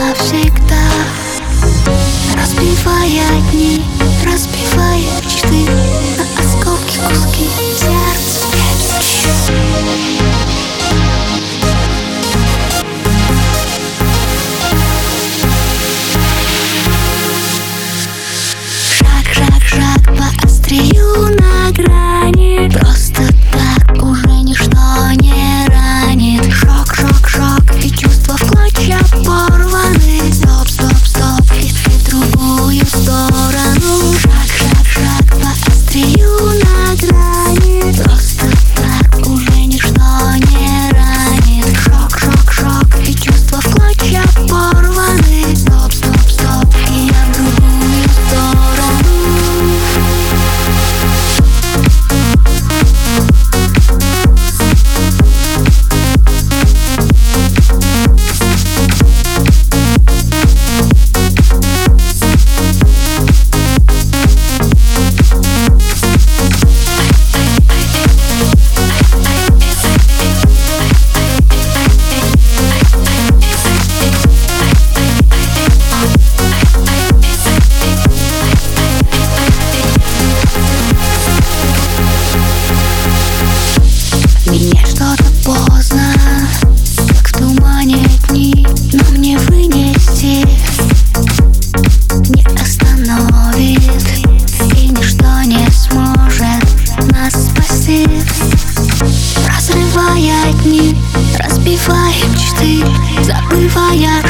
навсегда. Разбивая дни, разбивая мечты На осколки куски сердца. fire.